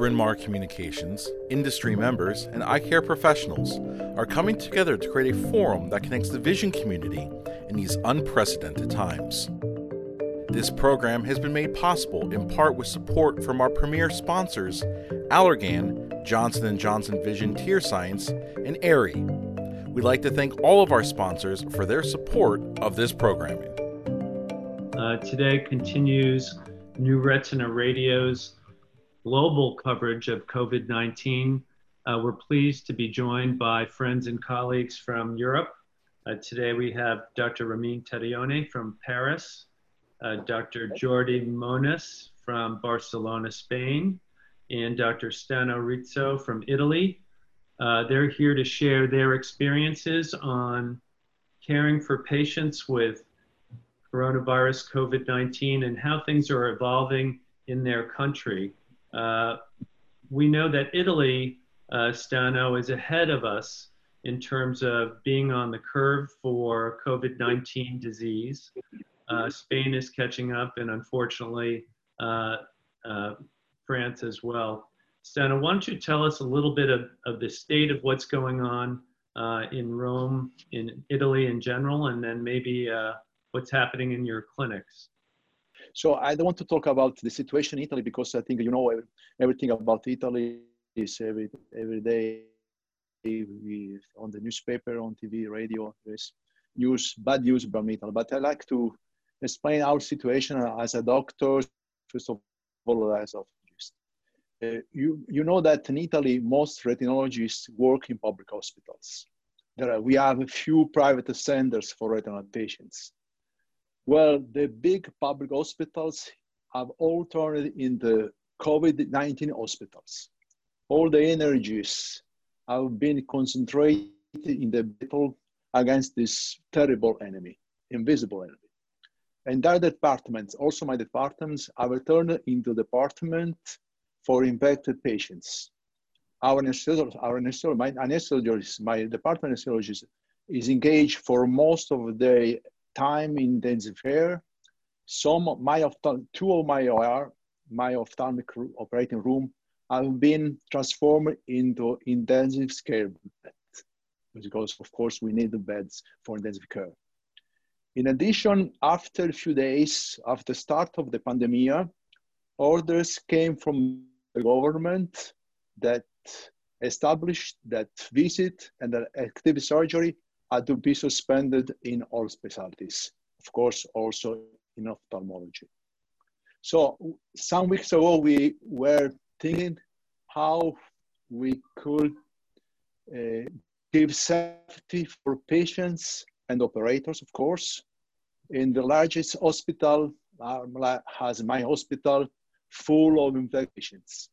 Bryn Mawr Communications, industry members, and eye care professionals are coming together to create a forum that connects the vision community in these unprecedented times. This program has been made possible in part with support from our premier sponsors, Allergan, Johnson & Johnson Vision Tear Science, and Aerie. We'd like to thank all of our sponsors for their support of this programming. Uh, today continues New Retina Radio's global coverage of COVID 19. Uh, we're pleased to be joined by friends and colleagues from Europe. Uh, today we have Dr. Ramin Tadayoni from Paris, uh, Dr. Jordi Monés from Barcelona, Spain, and Dr. Stano Rizzo from Italy. Uh, they're here to share their experiences on caring for patients with coronavirus COVID 19 and how things are evolving in their country. Uh, we know that Italy, uh, Stano, is ahead of us in terms of being on the curve for COVID 19 disease. Uh, Spain is catching up, and unfortunately, uh, uh, France as well. Stano, why don't you tell us a little bit of, of the state of what's going on uh, in Rome, in Italy in general, and then maybe what's happening in your clinics? So I don't want to talk about the situation in Italy because I think you know everything about Italy is every every day on the newspaper, on TV, radio. There's news, bad news about Italy. But I like to explain our situation as a doctor, first of all, as a uh, you, you know that in Italy, most retinologists work in public hospitals. There are, we have a few private centers for retinal patients. Well, the big public hospitals have all turned into COVID-19 hospitals. All the energies have been concentrated in the battle against this terrible enemy, invisible enemy. And their departments, also my departments, have turned into department for infected patients. Our anesthesiologist, our anesthesiologist, my anesthesiologist, my department anesthesiologist is engaged for most of the time in intensive care. Some of my two of my OR, my ophthalmic operating room, have been transformed into intensive care beds because, of course, we need the beds for intensive care. In addition, after a few days after the start of the pandemic, orders came from the government that established that visit and active surgery had to be suspended in all specialties, of course, also in ophthalmology. So some weeks ago, we were thinking how we could uh, give safety for patients and operators, of course. In the largest hospital, uh, has my hospital, full of infected patients.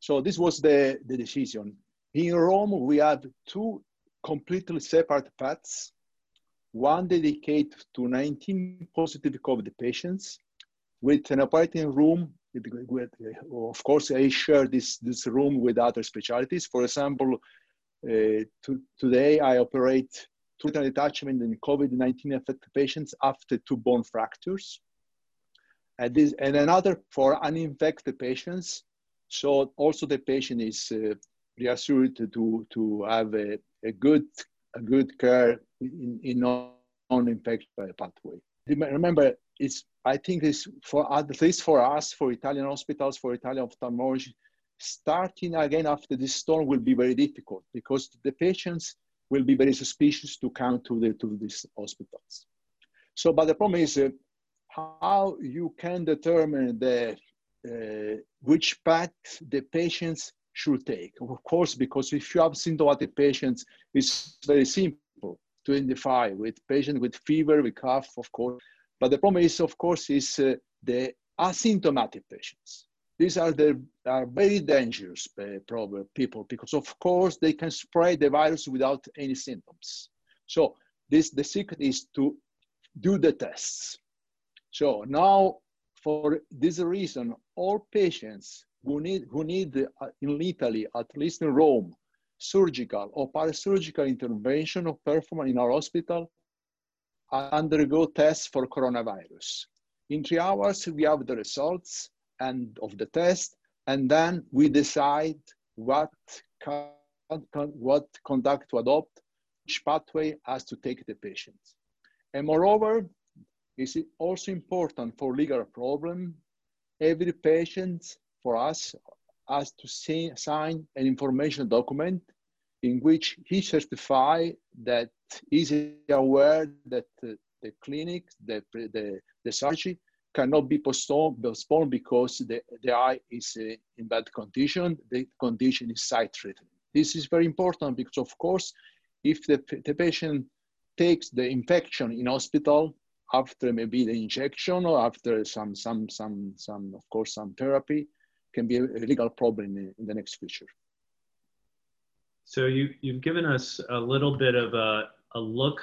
So this was the, the decision. In Rome, we had two completely separate paths, one dedicated to 19 positive COVID patients with an operating room. With, with, of course, I share this, this room with other specialties. For example, uh, to, today I operate total detachment in COVID-19 affected patients after two bone fractures. And, this, and another for uninfected patients. So also the patient is uh, reassured to, to have a, a good a good care in, in non-infected pathway. Remember, it's I think it's for at least for us, for Italian hospitals, for Italian ophthalmology, starting again after this storm will be very difficult because the patients will be very suspicious to come to the to these hospitals. So, but the problem is uh, how you can determine the uh, which path the patients should take. Of course, because if you have symptomatic patients, it's very simple to identify with patients with fever, with cough, of course. But the problem is, of course, is uh, the asymptomatic patients. These are the are very dangerous uh, problem, people because, of course, they can spread the virus without any symptoms. So this the secret is to do the tests. So now, for this reason, all patients who need, who need uh, in Italy, at least in Rome, surgical or parasurgical intervention or performed in our hospital undergo tests for coronavirus. In three hours, we have the results and of the test, and then we decide what, con what conduct to adopt, which pathway has to take the patient. And moreover, it's also important for legal problem, every patient for us has to sign an information document in which he certify that he's aware that the, the clinic, the, the, the surgery cannot be postponed, postponed because the, the eye is uh, in bad condition. The condition is sight-threatening. This is very important because, of course, if the, the patient takes the infection in hospital after maybe the injection or after some, some, some, some of course, some therapy, can be a legal problem in, in the next future. So you, you've given us a little bit of a, a look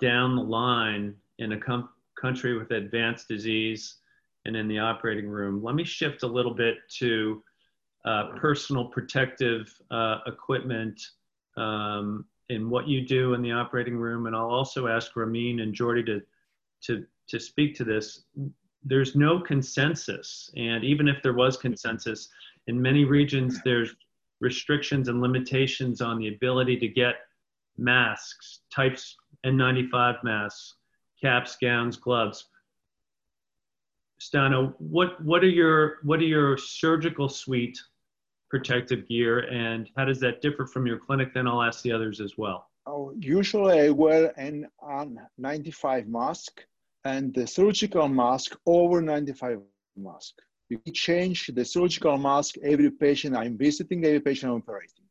down the line in a com- country with advanced disease and in the operating room. Let me shift a little bit to uh, personal protective uh, equipment um, and what you do in the operating room. And I'll also ask Ramin and Jordi to, to, to speak to this. There's no consensus. And even if there was consensus, in many regions, there's restrictions and limitations on the ability to get masks, types N95 masks, caps, gowns, gloves. Stano, what, what are your what are your surgical suite protective gear and how does that differ from your clinic? Then I'll ask the others as well. Oh, usually I wear an N95 mask and the surgical mask over 95 mask. We change the surgical mask every patient I'm visiting, every patient I'm operating.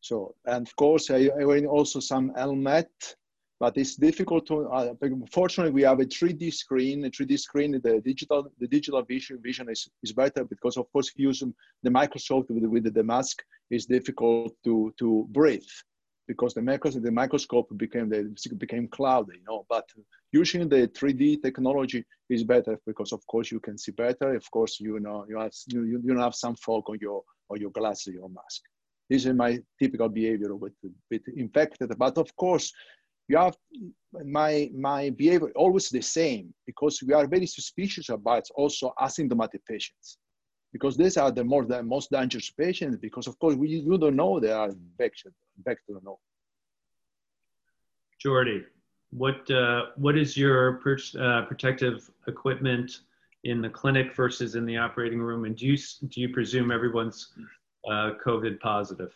So, and of course, I, I wear also some helmet but it's difficult to, uh, fortunately we have a 3D screen, a 3D screen, the digital, the digital vision, vision is, is better because of course using the microscope with, with the mask, is difficult to, to breathe because the, microscope, the microscope became, the, became cloudy, you know, but using the 3D technology is better because of course you can see better. Of course, you know, you have, you, you don't have some fog on your, on your glasses, your mask. This is my typical behavior with, with infected, but of course, you have my my behavior always the same because we are very suspicious about also asymptomatic patients because these are the more the most dangerous patients because of course we you don't know they are infected infected or not. Jordi, what uh, what is your per, uh, protective equipment in the clinic versus in the operating room, and do you do you presume everyone's uh, COVID positive?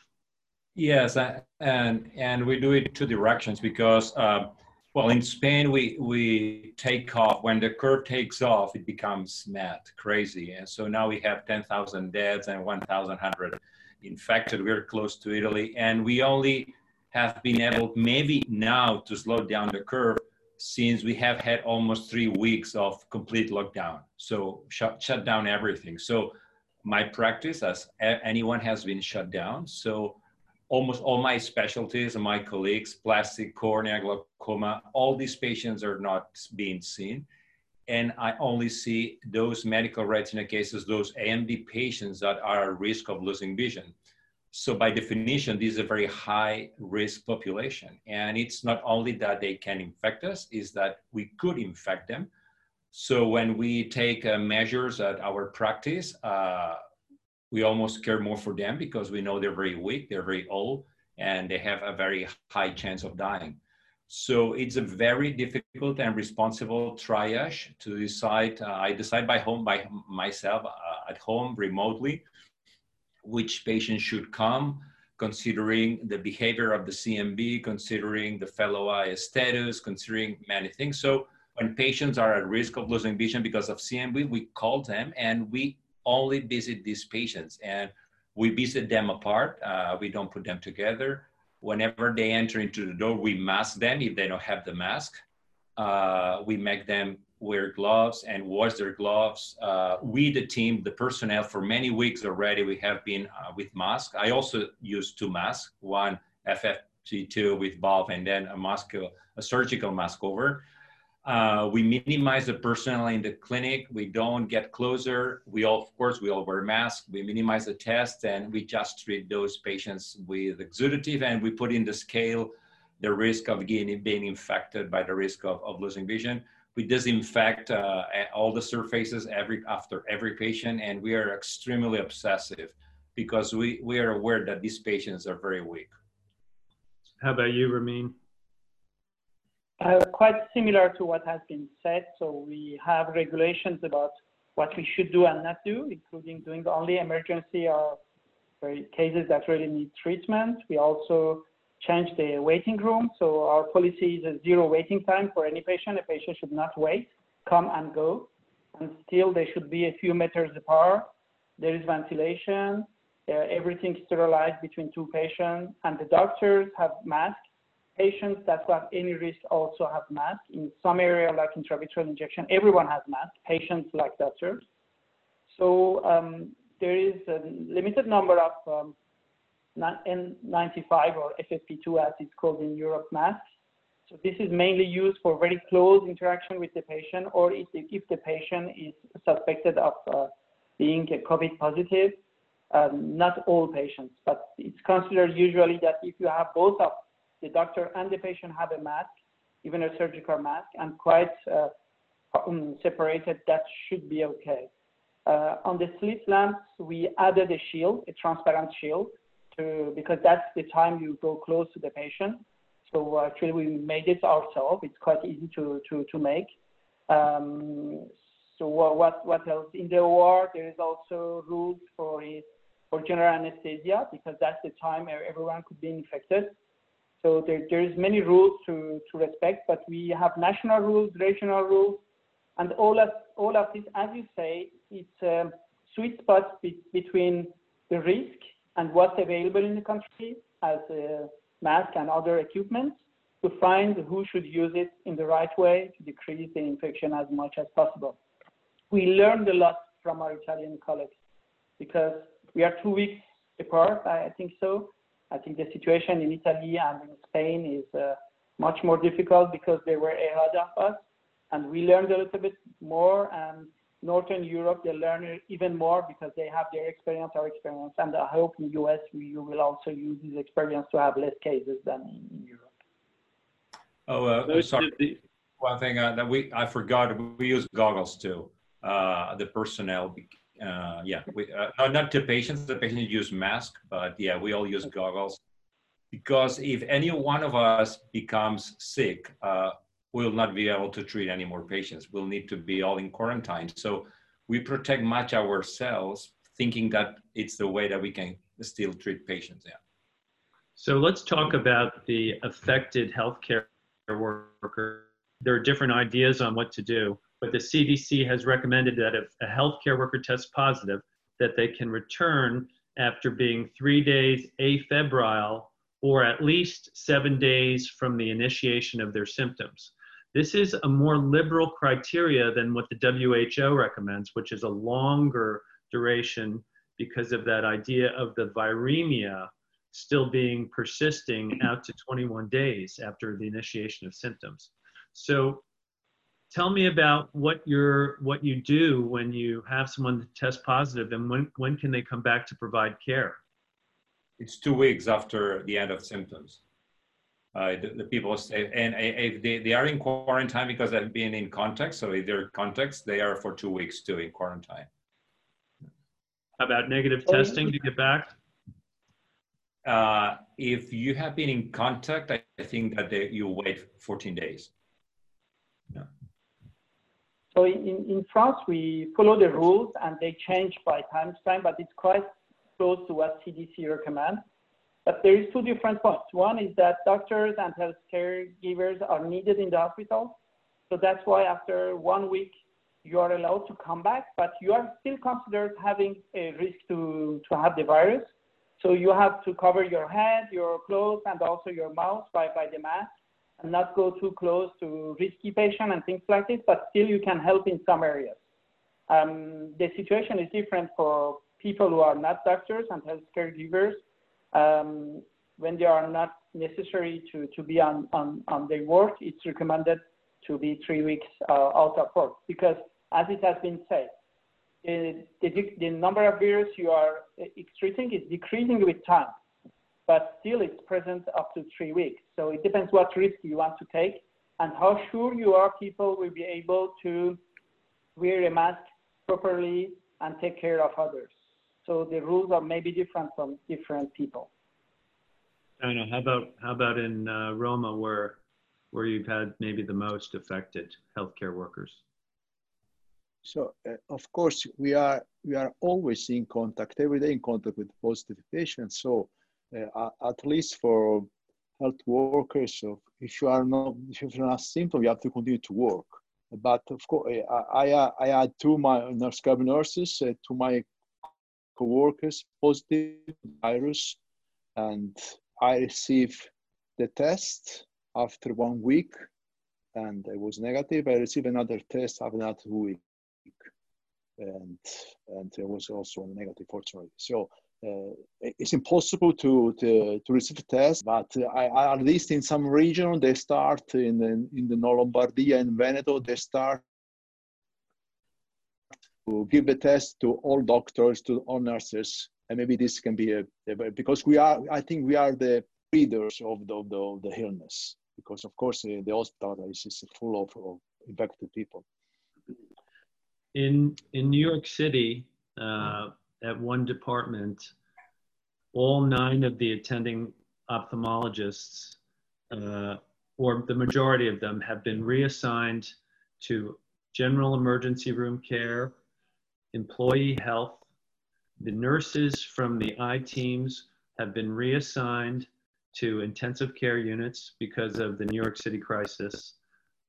Yes, and and we do it two directions because uh, well, in Spain we we take off when the curve takes off, it becomes mad, crazy, and so now we have ten thousand deaths and one thousand hundred infected. We're close to Italy, and we only have been able maybe now to slow down the curve since we have had almost three weeks of complete lockdown. So shut shut down everything. So my practice, as anyone has been shut down, so almost all my specialties and my colleagues, plastic, cornea, glaucoma, all these patients are not being seen. And I only see those medical retina cases, those AMD patients that are at risk of losing vision. So by definition, this is a very high risk population. And it's not only that they can infect us, is that we could infect them. So when we take uh, measures at our practice, uh, we almost care more for them because we know they're very weak, they're very old, and they have a very high chance of dying. So it's a very difficult and responsible triage to decide. Uh, I decide by home by myself uh, at home remotely which patients should come, considering the behavior of the CNV, considering the fellow eye status, considering many things. So when patients are at risk of losing vision because of CNV, we call them and we only visit these patients and we visit them apart. Uh, we don't put them together. Whenever they enter into the door, we mask them if they don't have the mask. Uh, we make them wear gloves and wash their gloves. Uh, we, the team, the personnel, for many weeks already, we have been uh, with masks. I also use two masks, one FFP2 with valve and then a mask, a surgical mask over. Uh, we minimize the personnel in the clinic. We don't get closer. We all, of course, we all wear masks. We minimize the test and we just treat those patients with exudative and we put in the scale the risk of getting, being infected by the risk of, of losing vision. we disinfect uh, all the surfaces every after every patient, and we are extremely obsessive because we, we are aware that these patients are very weak. How about you, Ramin? Uh, quite similar to what has been said. So we have regulations about what we should do and not do, including doing only emergency or cases that really need treatment. We also changed the waiting room. So our policy is a zero waiting time for any patient. A patient should not wait, come and go. And still, they should be a few meters apart. There is ventilation. Uh, everything sterilized between two patients. And the doctors have masks. Patients that have any risk also have masks. In some area, like intravitreal injection, everyone has masks, patients like doctors. So um, there is a limited number of um, N95 or FFP2 as it's called in Europe masks. So this is mainly used for very close interaction with the patient or if the, if the patient is suspected of uh, being COVID positive. Um, not all patients, but it's considered usually that if you have both of the doctor and the patient have a mask, even a surgical mask, and quite uh, um, separated, that should be okay. Uh, on the slit lamps, we added a shield, a transparent shield, to because that's the time you go close to the patient. So actually, we made it ourselves. It's quite easy to to to make. Um, so what what else? In the OR, there is also rules for for general anesthesia because that's the time everyone could be infected. So there, there's many rules to, to respect, but we have national rules, regional rules, and all of all of this, as you say, it's a sweet spot be, between the risk and what's available in the country as a mask and other equipment to find who should use it in the right way to decrease the infection as much as possible. We learned a lot from our Italian colleagues because we are two weeks apart, I think so. I think the situation in Italy and in Spain is uh, much more difficult because they were ahead of us and we learned a little bit more and Northern Europe, they learn even more because they have their experience, our experience, and I hope in US we will also use this experience to have less cases than in, in Europe. Oh, uh, sorry. One thing uh, that we I forgot we use goggles too. Uh, the personnel, uh, yeah, we, uh, not to patients. The patients use mask, but yeah, we all use goggles because if any one of us becomes sick, uh, we'll not be able to treat any more patients. We'll need to be all in quarantine. So we protect much ourselves, thinking that it's the way that we can still treat patients. Yeah. So let's talk about the affected healthcare worker. There are different ideas on what to do, but the CDC has recommended that if a healthcare worker tests positive, that they can return after being three days afebrile or at least seven days from the initiation of their symptoms. This is a more liberal criteria than what the WHO recommends, which is a longer duration because of that idea of the viremia still being persisting out to 21 days after the initiation of symptoms. So tell me about what you're what you do when you have someone test positive and when, when can they come back to provide care? It's two weeks after the end of symptoms uh, the, the, people stay, and if they, they are in quarantine because they've been in contact, so if they're contacts, they are for two weeks too in quarantine. How about negative testing to get back? Uh, if you have been in contact, I, I think that they, you wait 14 days. Yeah. So in, in France, we follow the rules and they change by time to time, but it's quite close to what CDC recommends. But there is two different points. One is that doctors and healthcare givers are needed in the hospital. So that's why after one week, you are allowed to come back, but you are still considered having a risk to, to have the virus. So you have to cover your head, your clothes, and also your mouth by, by the mask and not go too close to risky patients and things like this, but still you can help in some areas. Um, the situation is different for people who are not doctors and healthcare givers um, when they are not necessary to, to be on, on, on their work, it's recommended to be three weeks uh, out of work because as it has been said, the, the, the number of virus you are treating is decreasing with time, but still it's present up to three weeks. So it depends what risk you want to take. and how sure you are people will be able to wear a mask properly and take care of others. So the rules are maybe different from different people. I know. How about how about in uh, Roma, where where you've had maybe the most affected healthcare workers? So uh, of course we are we are always in contact every day in contact with positive patients. So uh, at least for health workers, so if you are not if you're not symptom, you have to continue to work. But of course, I I, I had two my nurse scrub nurses, uh, to my co-workers positive virus, and I received the test after one week, and it was negative. I received another test after another week, and and it was also negative, fortunately. So uh, it's impossible to, to, to receive a test, but I, I, at least in some region, they start in the, in the Lombardia and Veneto, they start to give the test to all doctors, to all nurses, and maybe this can be a, because we are, I think we are the leaders of the, of the, the illness, because of course uh, the hospital is, is full of, of infected people. In, in New York City, uh, at one department, all nine of the attending ophthalmologists, uh, or the majority of them, have been reassigned to general emergency room care, employee health. The nurses from the eye teams have been reassigned to intensive care units because of the New York City crisis.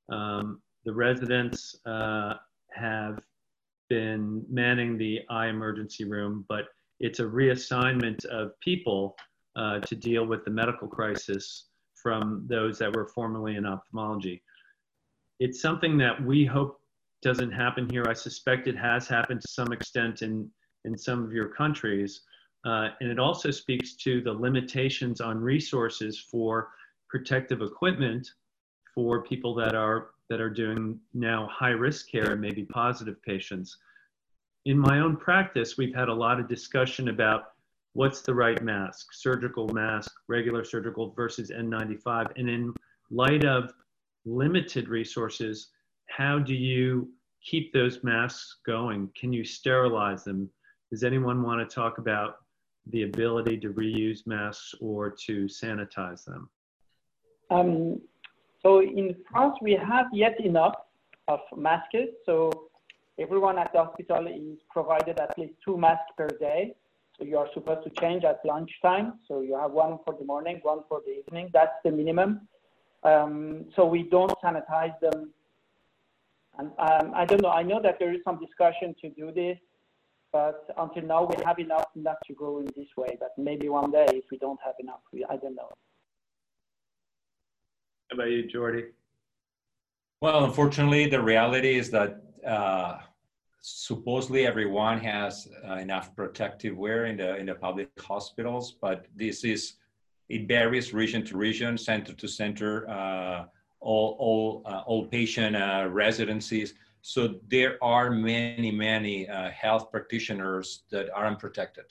Um, the residents uh, have been manning the eye emergency room, but it's a reassignment of people uh, to deal with the medical crisis from those that were formerly in ophthalmology. It's something that we hope doesn't happen here. I suspect it has happened to some extent in, in some of your countries. Uh, and it also speaks to the limitations on resources for protective equipment for people that are that are doing now high risk care and maybe positive patients. In my own practice, we've had a lot of discussion about what's the right mask, surgical mask, regular surgical versus N95. And in light of limited resources, how do you keep those masks going? Can you sterilize them? Does anyone want to talk about the ability to reuse masks or to sanitize them? Um, so in France, we have yet enough of masks. So everyone at the hospital is provided at least two masks per day. So you are supposed to change at lunchtime. So you have one for the morning, one for the evening. That's the minimum. Um, so we don't sanitize them. And um, I don't know. I know that there is some discussion to do this, but until now we have enough not to go in this way. But maybe one day, if we don't have enough, we, I don't know. How about you, Jordi? Well, unfortunately, the reality is that uh, supposedly everyone has uh, enough protective wear in the in the public hospitals, but this is it varies region to region, center to center, uh, all all uh, all patient uh, residencies. So there are many many uh, health practitioners that are unprotected,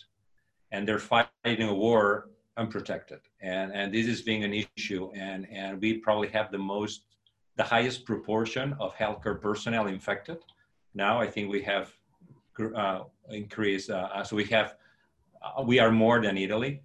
and they're fighting a war unprotected. And and this is being an issue and and we probably have the most the highest proportion of healthcare personnel infected. Now i think we have uh, increased uh, so we have uh, we are more than italy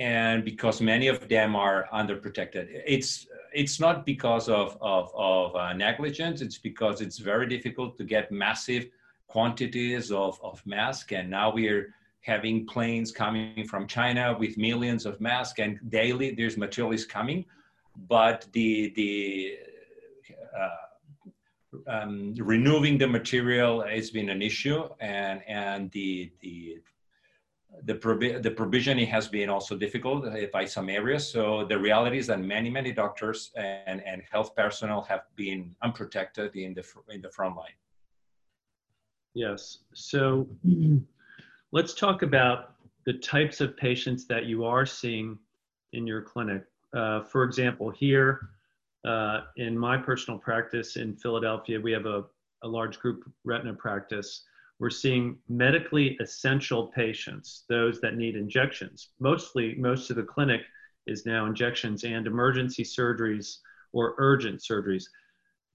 and because many of them are underprotected. It's it's not because of of, of uh, negligence it's because it's very difficult to get massive quantities of of mask and now we're having planes coming from China with millions of masks, and daily there's material coming, but the the uh, um, removing the material has been an issue, and and the the the, provi- the provisioning has been also difficult uh, by some areas. So the reality is that many, many doctors and, and health personnel have been unprotected in the, in the front line. Yes. So Let's talk about the types of patients that you are seeing in your clinic. Uh, for example, here uh, in my personal practice in Philadelphia, we have a, a large group retina practice. We're seeing medically essential patients, those that need injections. Mostly, most of the clinic is now injections and emergency surgeries or urgent surgeries.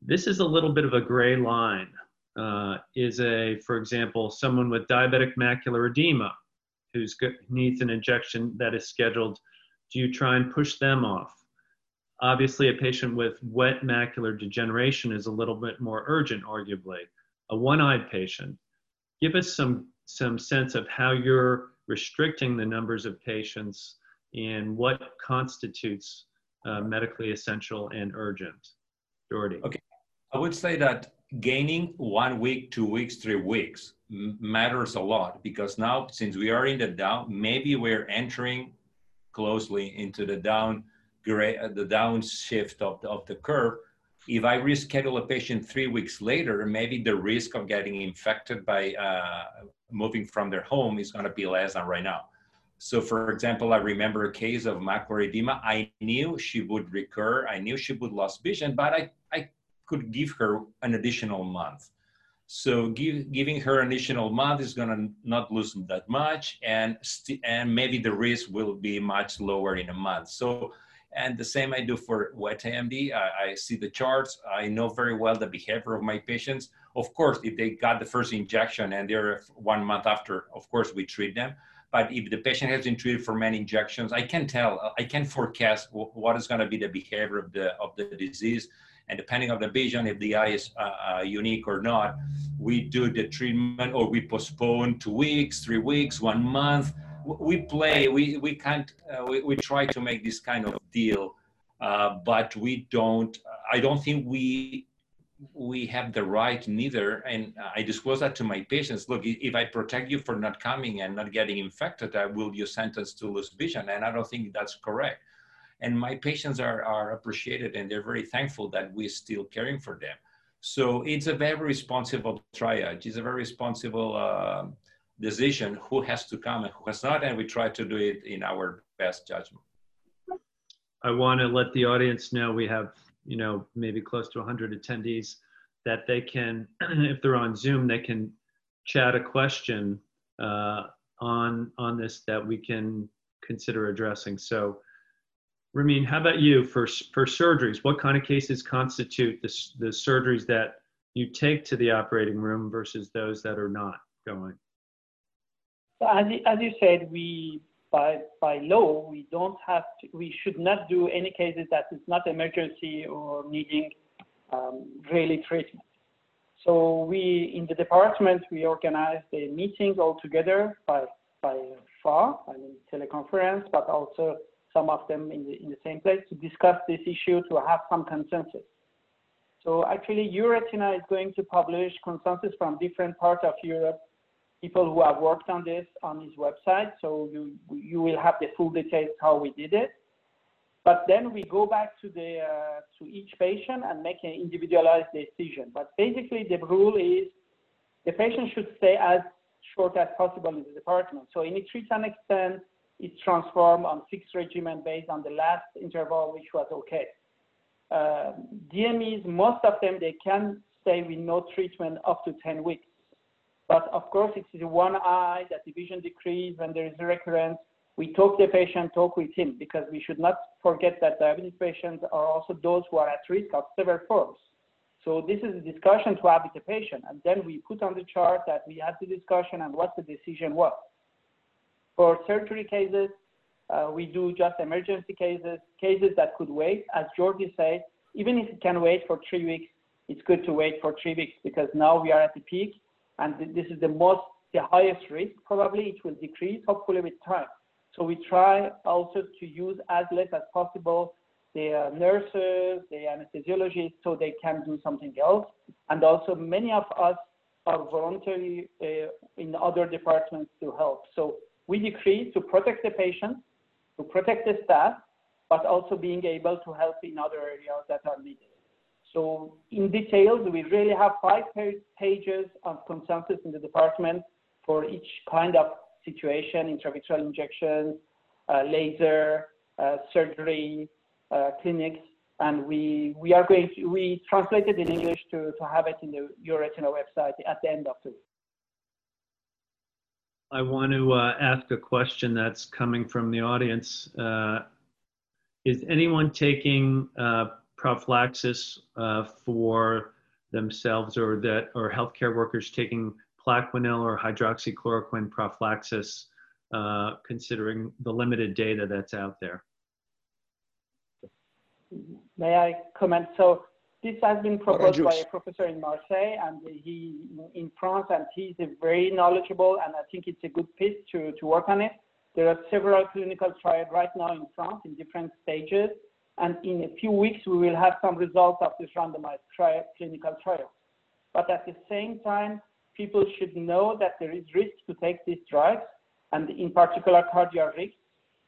This is a little bit of a gray line. Uh, is a, for example, someone with diabetic macular edema who needs an injection that is scheduled, do you try and push them off? Obviously, a patient with wet macular degeneration is a little bit more urgent, arguably. A one-eyed patient. Give us some, some sense of how you're restricting the numbers of patients and what constitutes uh, medically essential and urgent. Jordi. Okay. I would say that gaining one week, two weeks, three weeks matters a lot because now, since we are in the down, maybe we're entering closely into the down uh, the downshift of the, of the curve. If I reschedule a patient three weeks later, maybe the risk of getting infected by uh, moving from their home is going to be less than right now. So, for example, I remember a case of macular edema. I knew she would recur. I knew she would lose vision, but I, I could give her an additional month. So give, giving her an additional month is going to not lose that much, and and maybe the risk will be much lower in a month. So, and the same I do for wet AMD. I, I see the charts. I know very well the behavior of my patients. Of course, if they got the first injection and they're one month after, of course we treat them. But if the patient has been treated for many injections, I can tell, I can forecast what is going to be the behavior of the of the disease and depending on the vision, if the eye is uh, uh, unique or not, we do the treatment or we postpone two weeks, three weeks, one month. We play, we, we can't, uh, we, we try to make this kind of deal, uh, but we don't, I don't think we we have the right neither. And i disclose that to my patients. Look if i protect you for not coming and not getting infected i will you sentenced to lose vision. And i don't think that's correct and my patients are, are appreciated and they're very thankful that we're still caring for them. So it's a very responsible triage. It's a very responsible uh, decision who has to come and who has not, and we try to do it in our best judgment. I want to let the audience know we have, you know, maybe close to 100 attendees that they can, if they're on Zoom, they can chat a question uh, on on this that we can consider addressing. So Ramin, how about you for, for surgeries? What kind of cases constitute the, the surgeries that you take to the operating room versus those that are not going? As, as you said, we by, by law, we don't have to, we should not do any cases that is not emergency or needing um, really treatment. So we, in the department, we organize the meetings all together by, by far, I mean teleconference, but also some of them in the, in the same place to discuss this issue to have some consensus. So actually EURETINA is going to publish consensus from different parts of Europe, people who have worked on this on his website. So you, you will have the full details how we did it. But then we go back to the uh, to each patient and make an individualized decision. But basically the rule is the patient should stay as short as possible in the department. So in a treat and extend is transformed on fixed regimen based on the last interval, which was okay. Uh, DMEs, most of them, they can stay with no treatment up to 10 weeks. But of course, it is one eye that the vision decrease when there is a recurrence. We talk the patient, talk with him, because we should not forget that diabetes patients are also those who are at risk of several forms. So this is a discussion to have with the patient. And then we put on the chart that we had the discussion and what the decision was. For surgery cases, uh, we do just emergency cases, cases that could wait. As Jordi said, even if it can wait for three weeks, it's good to wait for three weeks because now we are at the peak and this is the most, the highest risk. Probably it will decrease, hopefully with time. So we try also to use as less as possible the uh, nurses, the anesthesiologists, so they can do something else. And also many of us are voluntary uh, in other departments to help. So we decrease to protect the patient, to protect the staff, but also being able to help in other areas that are needed. So in details, we really have five pages of consensus in the department for each kind of situation, intravitreal injections, uh, laser, uh, surgery, uh, clinics, and we, we are going to, we translated in English to, to have it in the EURETINA website at the end of the week. I want to uh, ask a question that's coming from the audience. Uh, is anyone taking uh, prophylaxis uh, for themselves or that or healthcare workers taking Plaquenil or hydroxychloroquine prophylaxis, uh, considering the limited data that's out there? May I comment? So this has been proposed by a professor in Marseille and he in France, and he's very knowledgeable, and I think it's a good piece to, to work on it. There are several clinical trials right now in France in different stages, and in a few weeks we will have some results of this randomized trial, clinical trial. But at the same time, people should know that there is risk to take these drugs, and in particular cardiac risk.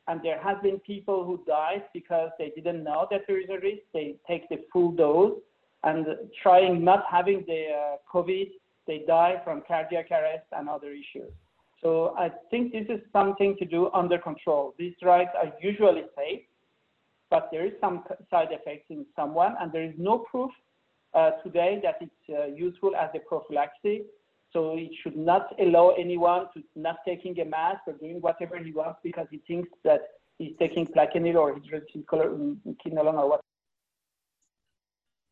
And there has been people who died because they didn't know that there is a risk. They take the full dose, and trying not having the uh, COVID, they die from cardiac arrest and other issues. So I think this is something to do under control. These drugs are usually safe, but there is some side effects in someone, and there is no proof uh, today that it's uh, useful as a prophylaxis. So it should not allow anyone to not taking a mask or doing whatever he wants because he thinks that he's taking plaquenil or hydroxyquinolone or what.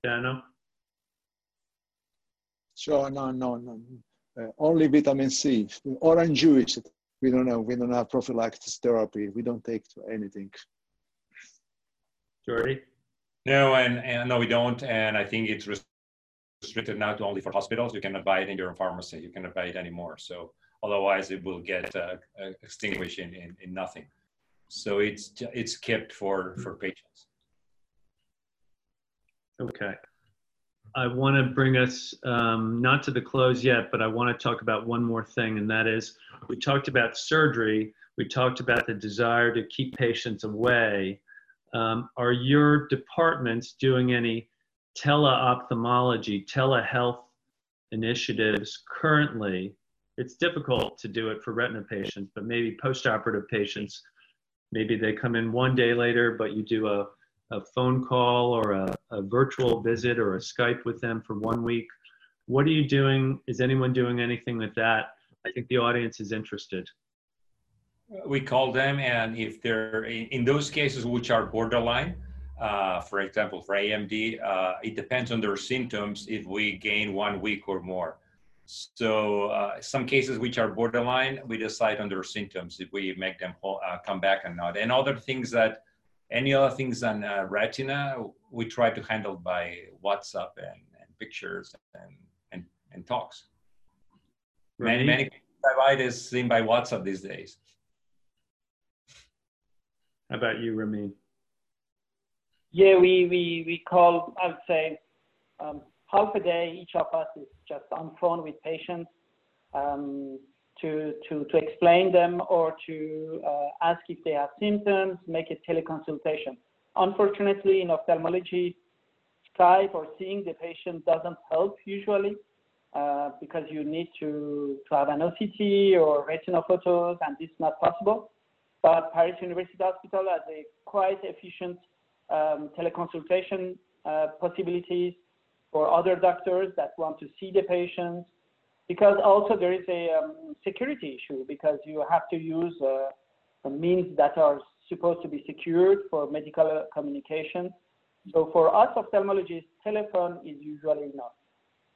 Dano? Sure, no, no, no. Uh, only vitamin C. Orange juice. We don't know. We don't have prophylaxis therapy. We don't take anything. Jordi? No, and, and no, we don't. And I think it's restricted now to only for hospitals. You cannot buy it in your pharmacy. You cannot buy it anymore. So otherwise, it will get uh, extinguished in, in, in, nothing. So it's it's kept for for patients. Okay. I want to bring us um, not to the close yet, but I want to talk about one more thing, and that is we talked about surgery. We talked about the desire to keep patients away. Um, are your departments doing any teleophthalmology, telehealth initiatives currently? It's difficult to do it for retina patients, but maybe postoperative patients, maybe they come in one day later, but you do a, a phone call or a, a virtual visit or a Skype with them for one week. What are you doing? Is anyone doing anything with that? I think the audience is interested we call them and if they're in those cases which are borderline uh, for example for amd uh, it depends on their symptoms if we gain one week or more so uh, some cases which are borderline we decide on their symptoms if we make them uh, come back or not and other things that any other things on uh, retina? We try to handle by whatsapp and, and pictures and, and, and talks. Many many is seen by whatsapp these days. How about you, Ramin? Yeah, we, we, we call, I would say, um, half a day each of us is just on phone with patients. Um, to, to, to explain them or to uh, ask if they have symptoms, make a teleconsultation. Unfortunately, in ophthalmology, Skype or seeing the patient doesn't help usually uh, because you need to, to have an OCT or retinal photos and this is not possible. But Paris University Hospital has a quite efficient um, teleconsultation uh, possibilities for other doctors that want to see the patients. Because also there is a um, security issue because you have to use uh, means that are supposed to be secured for medical communication. So for us ophthalmologists, telephone is usually enough.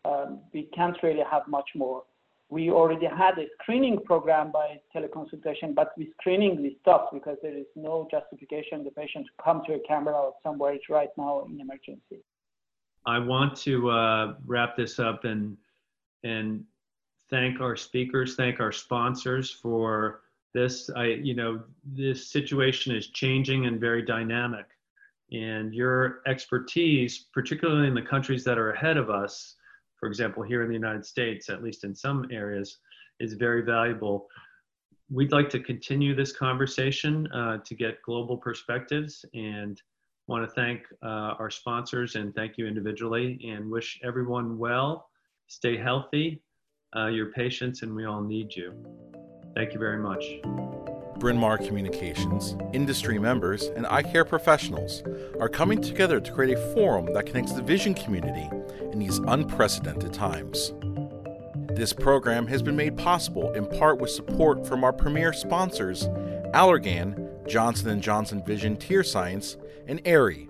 Um, we can't really have much more we already had a screening program by teleconsultation, but with screening we stopped because there is no justification the patient to come to a camera or somewhere right now in emergency. I want to uh, wrap this up and and thank our speakers, thank our sponsors for this. I, you know, this situation is changing and very dynamic, and your expertise, particularly in the countries that are ahead of us, for example, here in the United States, at least in some areas, is very valuable. We'd like to continue this conversation uh, to get global perspectives and want to thank uh, our sponsors and thank you individually and wish everyone well, stay healthy, uh, your patience, and we all need you. Thank you very much. Bryn Mawr Communications, industry members, and eye care professionals are coming together to create a forum that connects the vision community in these unprecedented times. This program has been made possible in part with support from our premier sponsors, Allergan, Johnson & Johnson Vision Tear Science, and Aerie.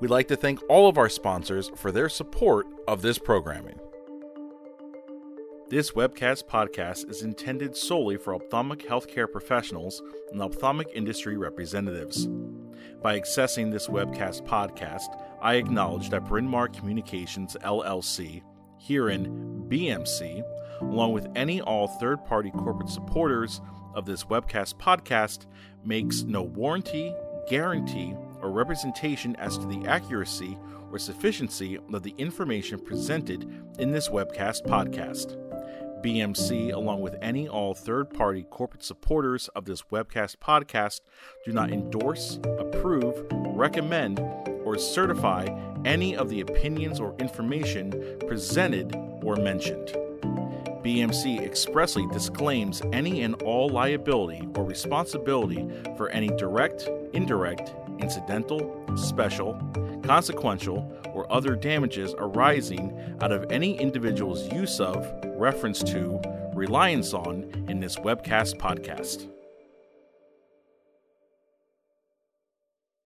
We'd like to thank all of our sponsors for their support of this programming. This webcast podcast is intended solely for ophthalmic healthcare professionals and ophthalmic industry representatives. By accessing this webcast podcast, I acknowledge that Bryn Mawr Communications LLC, herein BMC, along with any all third party corporate supporters of this webcast podcast, makes no warranty, guarantee, or representation as to the accuracy or sufficiency of the information presented in this webcast podcast. BMC, along with any all third party corporate supporters of this webcast podcast, do not endorse, approve, recommend, or certify any of the opinions or information presented or mentioned. BMC expressly disclaims any and all liability or responsibility for any direct, indirect, incidental, special, consequential, or other damages arising out of any individual's use of, reference to, reliance on in this webcast podcast.